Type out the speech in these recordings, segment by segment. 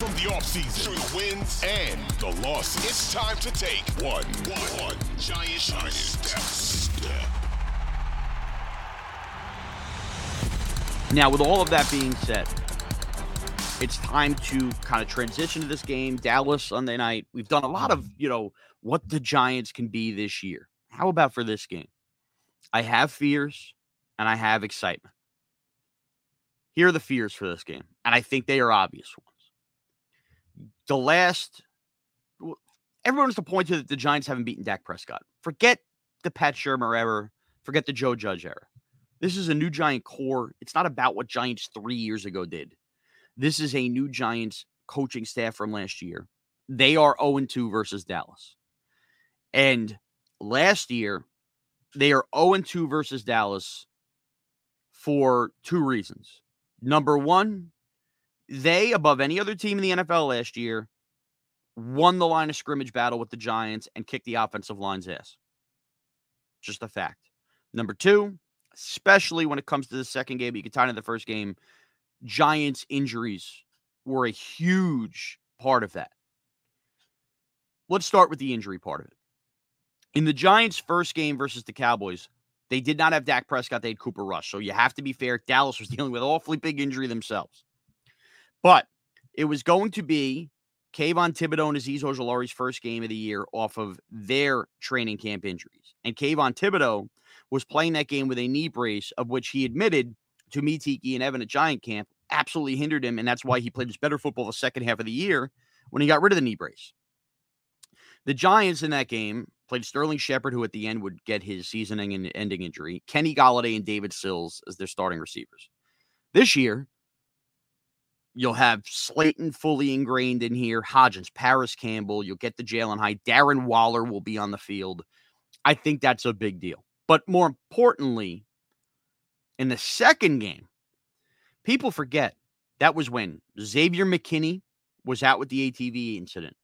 From the offseason through the wins and the losses, it's time to take one, one, one giant, giant step. step. Now, with all of that being said, it's time to kind of transition to this game. Dallas Sunday night. We've done a lot of, you know, what the Giants can be this year. How about for this game? I have fears and I have excitement. Here are the fears for this game, and I think they are obvious ones. The last, everyone wants to point to that the Giants haven't beaten Dak Prescott. Forget the Pat Shurmur era. Forget the Joe Judge era. This is a new Giant core. It's not about what Giants three years ago did. This is a new Giants coaching staff from last year. They are 0 2 versus Dallas. And last year, they are 0 2 versus Dallas for two reasons. Number one, they, above any other team in the NFL last year, won the line of scrimmage battle with the Giants and kicked the offensive line's ass. Just a fact. Number two, especially when it comes to the second game, you can tie into the first game, Giants injuries were a huge part of that. Let's start with the injury part of it. In the Giants' first game versus the Cowboys, they did not have Dak Prescott. They had Cooper Rush. So you have to be fair. Dallas was dealing with awfully big injury themselves. But it was going to be Kayvon Thibodeaux and Azeez Ojulari's first game of the year off of their training camp injuries. And Kayvon Thibodeaux was playing that game with a knee brace, of which he admitted to me, Tiki, and Evan at Giant Camp absolutely hindered him. And that's why he played his better football the second half of the year when he got rid of the knee brace. The Giants in that game played Sterling Shepard, who at the end would get his season ending injury, Kenny Golladay and David Sills as their starting receivers. This year, you'll have Slayton fully ingrained in here, Hodgins, Parris Campbell, you'll get the Jalin Hyatt. Darren Waller will be on the field. I think that's a big deal. But more importantly, in the second game, people forget that was when Xavier McKinney was out with the ATV incident.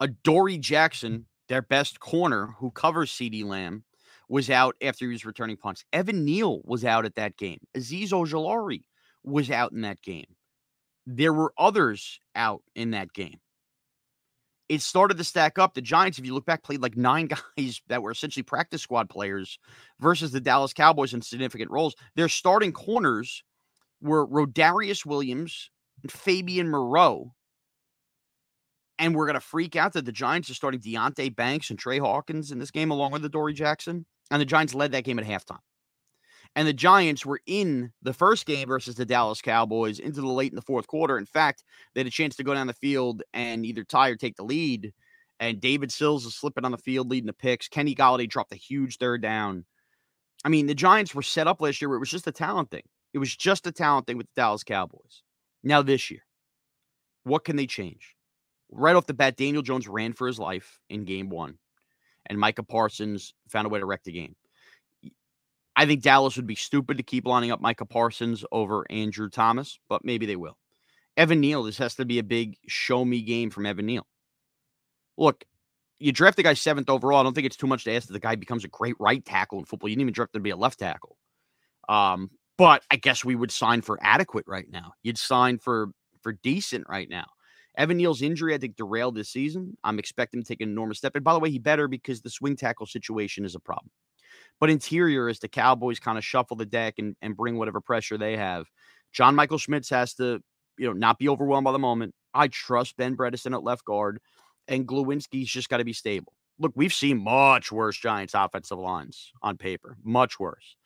Adoree Jackson, their best corner who covers CeeDee Lamb, was out after he was returning punts. Evan Neal was out at that game. Azeez Ojulari was out in that game. There were others out in that game. It started to stack up. The Giants, if you look back, played like nine guys that were essentially practice squad players versus the Dallas Cowboys in significant roles. Their starting corners were Rodarius Williams and Fabian Moreau and we're going to freak out that the Giants are starting Deonte Banks and Tre Hawkins in this game along with Adoree Jackson. And the Giants led that game at halftime. And the Giants were in the first game versus the Dallas Cowboys into the late in the fourth quarter. In fact, they had a chance to go down the field and either tie or take the lead. And David Sills is slipping on the field, leading the picks. Kenny Golladay dropped a huge third down. I mean, the Giants were set up last year it was just a talent thing. It was just a talent thing with the Dallas Cowboys. Now, this year, what can they change? right off the bat, Daniel Jones ran for his life in game one, and Micah Parsons found a way to wreck the game. I think Dallas would be stupid to keep lining up Micah Parsons over Andrew Thomas, but maybe they will. Evan Neal, this has to be a big show me game from Evan Neal. Look, you draft the guy seventh overall. I don't think it's too much to ask that the guy becomes a great right tackle in football. You didn't even draft him to be a left tackle. Um, but I guess we would sign for adequate right now. You'd sign for for decent right now. Evan Neal's injury, I think, derailed this season. I'm expecting him to take an enormous step. And by the way, he better because the swing tackle situation is a problem. But interior, as the Cowboys kind of shuffle the deck and, and bring whatever pressure they have, John Michael Schmitz has to, you know, not be overwhelmed by the moment. I trust Ben Bredeson at left guard, and Glowinski's just got to be stable. Look, we've seen much worse Giants offensive lines on paper, much worse.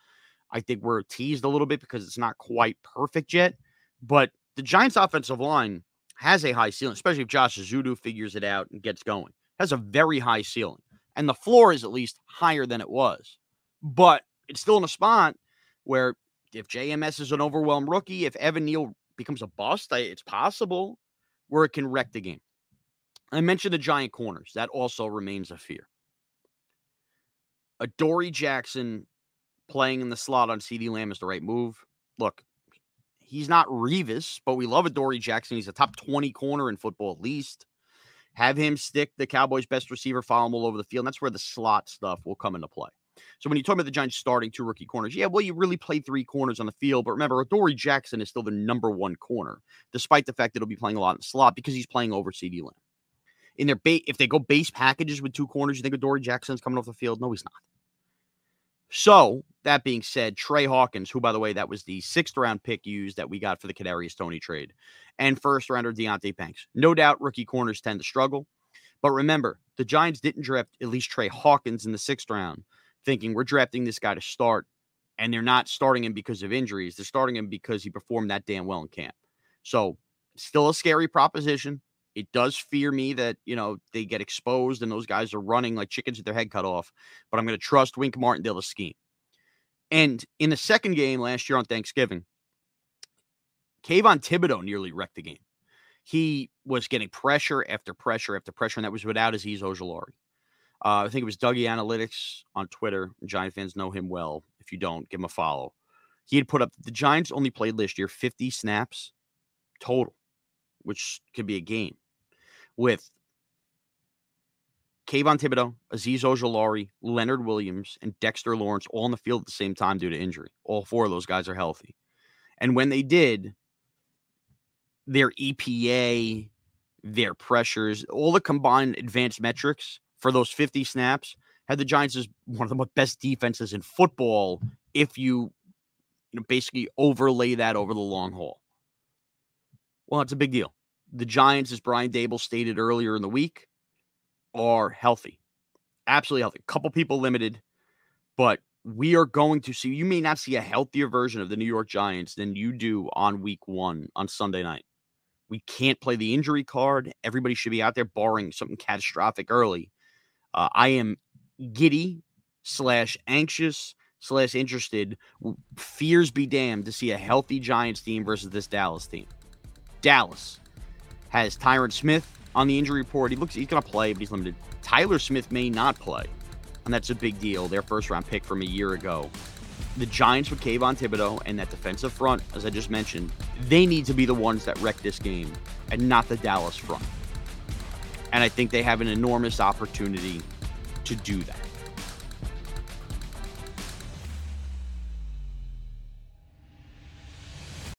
I think we're teased a little bit because it's not quite perfect yet, but the Giants offensive line has a high ceiling, especially if Josh Ezeudu figures it out and gets going. Has a very high ceiling. And the floor is at least higher than it was. But it's still in a spot where if JMS is an overwhelmed rookie, if Evan Neal becomes a bust, it's possible. where it can wreck the game. I mentioned the giant corners. That also remains a fear. Adoree Jackson playing in the slot on CeeDee Lamb is the right move. Look, he's not Revis, but we love Adoree Jackson. He's a top 20 corner in football at least. Have him stick the Cowboys' best receiver, follow him all over the field. And that's where the slot stuff will come into play. So when you talk about the Giants starting two rookie corners, yeah, well, you really play three corners on the field. But remember, Adoree Jackson is still the number one corner, despite the fact that he'll be playing a lot in the slot because he's playing over CeeDee Lamb. In their ba- if they go base packages with two corners, you think Adoree Jackson's coming off the field? No, he's not. So that being said, Tre Hawkins, who by the way, that was the sixth round pick used that we got for the Kadarius Toney trade, and first rounder Deonte Banks. No doubt, rookie corners tend to struggle. But remember, the Giants didn't draft at least Tre Hawkins in the sixth round thinking we're drafting this guy to start, and they're not starting him because of injuries. They're starting him because he performed that damn well in camp. So, still a scary proposition. It does fear me that, you know, they get exposed and those guys are running like chickens with their head cut off. But I'm going to trust Wink Martindale to scheme. And in the second game last year on Thanksgiving, Kayvon Thibodeaux nearly wrecked the game. He was getting pressure after pressure after pressure, and that was without Azeez Ojulari. Uh, I think it was Dougie Analytics on Twitter. Giant fans know him well. If you don't, give him a follow. He had put up the Giants only played last year 50 snaps total, which could be a game with Kayvon Thibodeaux, Azeez Ojulari, Leonard Williams, and Dexter Lawrence all on the field at the same time due to injury. All four of those guys are healthy. And when they did, their EPA, their pressures, all the combined advanced metrics for those 50 snaps had the Giants as one of the best defenses in football if you, you know, basically overlay that over the long haul. Well, it's a big deal. The Giants, as Brian Daboll stated earlier in the week, are healthy. Absolutely healthy. A couple people limited, but we are going to see you may not see a healthier version of the New York Giants than you do on week one on Sunday night. We can't play the injury card. Everybody should be out there, barring something catastrophic early. Uh, I am giddy slash anxious slash interested. Fears be damned to see a healthy Giants team versus this Dallas team. Dallas has Tyron Smith on the injury report. He looks he's going to play, but he's limited. Tyler Smith may not play, and that's a big deal. Their first round pick from a year ago. The Giants with Kayvon Thibodeaux and that defensive front, as I just mentioned, they need to be the ones that wreck this game and not the Dallas front. And I think they have an enormous opportunity to do that.